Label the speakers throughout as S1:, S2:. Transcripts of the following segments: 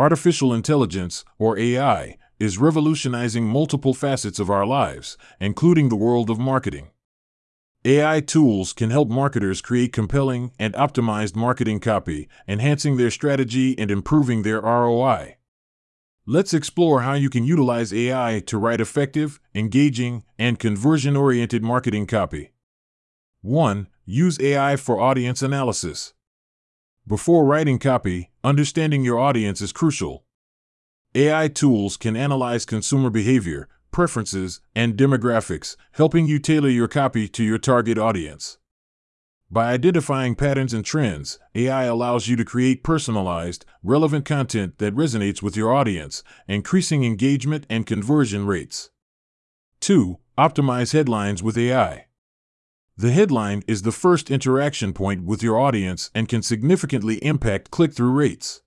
S1: Artificial intelligence, or AI, is revolutionizing multiple facets of our lives, including the world of marketing. AI tools can help marketers create compelling and optimized marketing copy, enhancing their strategy and improving their ROI. Let's explore how you can utilize AI to write effective, engaging, and conversion oriented marketing copy. 1. Use AI for audience analysis. Before writing copy, understanding your audience is crucial. AI tools can analyze consumer behavior, preferences, and demographics, helping you tailor your copy to your target audience. By identifying patterns and trends, AI allows you to create personalized, relevant content that resonates with your audience, increasing engagement and conversion rates. 2. Optimize headlines with AI. The headline is the first interaction point with your audience and can significantly impact click through rates.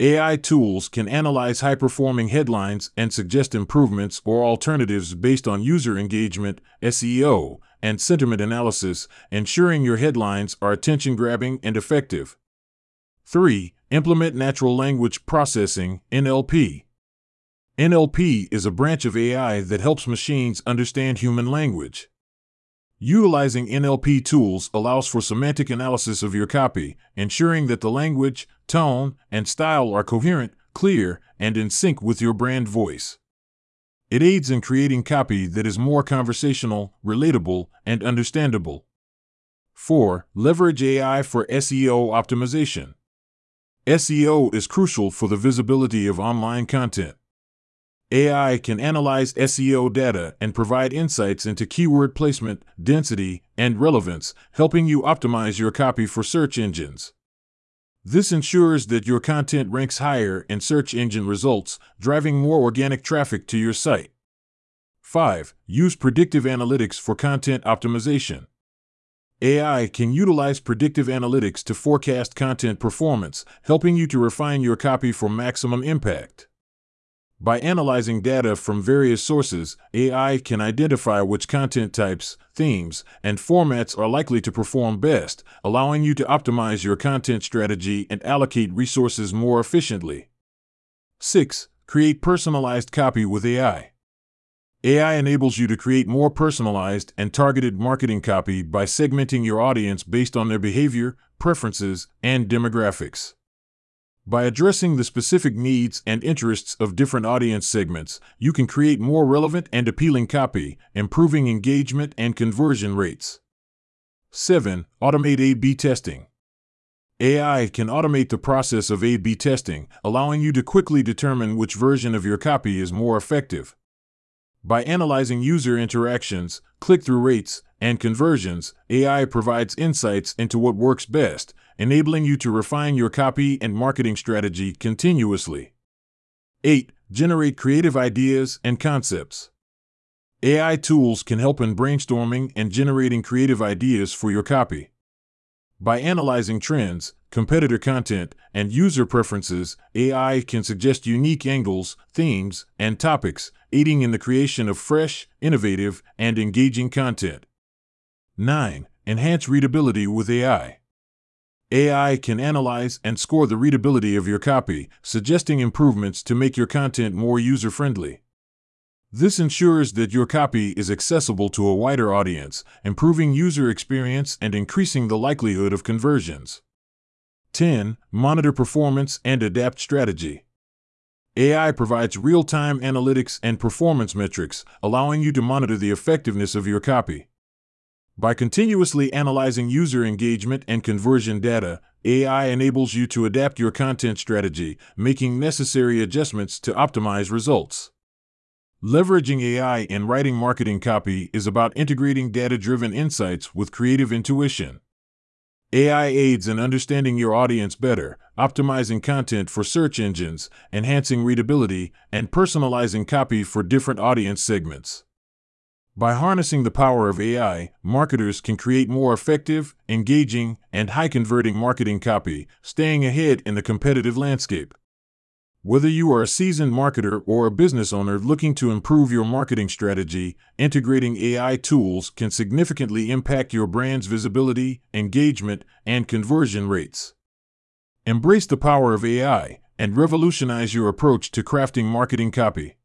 S1: AI tools can analyze high performing headlines and suggest improvements or alternatives based on user engagement, SEO, and sentiment analysis, ensuring your headlines are attention grabbing and effective. 3. Implement natural language processing, NLP. NLP is a branch of AI that helps machines understand human language. Utilizing NLP tools allows for semantic analysis of your copy, ensuring that the language, tone, and style are coherent, clear, and in sync with your brand voice. It aids in creating copy that is more conversational, relatable, and understandable. 4. Leverage AI for SEO optimization. SEO is crucial for the visibility of online content. AI can analyze SEO data and provide insights into keyword placement, density, and relevance, helping you optimize your copy for search engines. This ensures that your content ranks higher in search engine results, driving more organic traffic to your site. 5. Use predictive analytics for content optimization. AI can utilize predictive analytics to forecast content performance, helping you to refine your copy for maximum impact. By analyzing data from various sources, AI can identify which content types, themes, and formats are likely to perform best, allowing you to optimize your content strategy and allocate resources more efficiently. 6. Create personalized copy with AI. AI enables you to create more personalized and targeted marketing copy by segmenting your audience based on their behavior, preferences, and demographics. By addressing the specific needs and interests of different audience segments, you can create more relevant and appealing copy, improving engagement and conversion rates. 7. Automate A B testing. AI can automate the process of A B testing, allowing you to quickly determine which version of your copy is more effective. By analyzing user interactions, click through rates, and conversions, AI provides insights into what works best, enabling you to refine your copy and marketing strategy continuously. 8. Generate creative ideas and concepts. AI tools can help in brainstorming and generating creative ideas for your copy. By analyzing trends, competitor content, and user preferences, AI can suggest unique angles, themes, and topics, aiding in the creation of fresh, innovative, and engaging content. 9. Enhance readability with AI. AI can analyze and score the readability of your copy, suggesting improvements to make your content more user friendly. This ensures that your copy is accessible to a wider audience, improving user experience and increasing the likelihood of conversions. 10. Monitor performance and adapt strategy. AI provides real time analytics and performance metrics, allowing you to monitor the effectiveness of your copy. By continuously analyzing user engagement and conversion data, AI enables you to adapt your content strategy, making necessary adjustments to optimize results. Leveraging AI in writing marketing copy is about integrating data driven insights with creative intuition. AI aids in understanding your audience better, optimizing content for search engines, enhancing readability, and personalizing copy for different audience segments. By harnessing the power of AI, marketers can create more effective, engaging, and high converting marketing copy, staying ahead in the competitive landscape. Whether you are a seasoned marketer or a business owner looking to improve your marketing strategy, integrating AI tools can significantly impact your brand's visibility, engagement, and conversion rates. Embrace the power of AI, and revolutionize your approach to crafting marketing copy.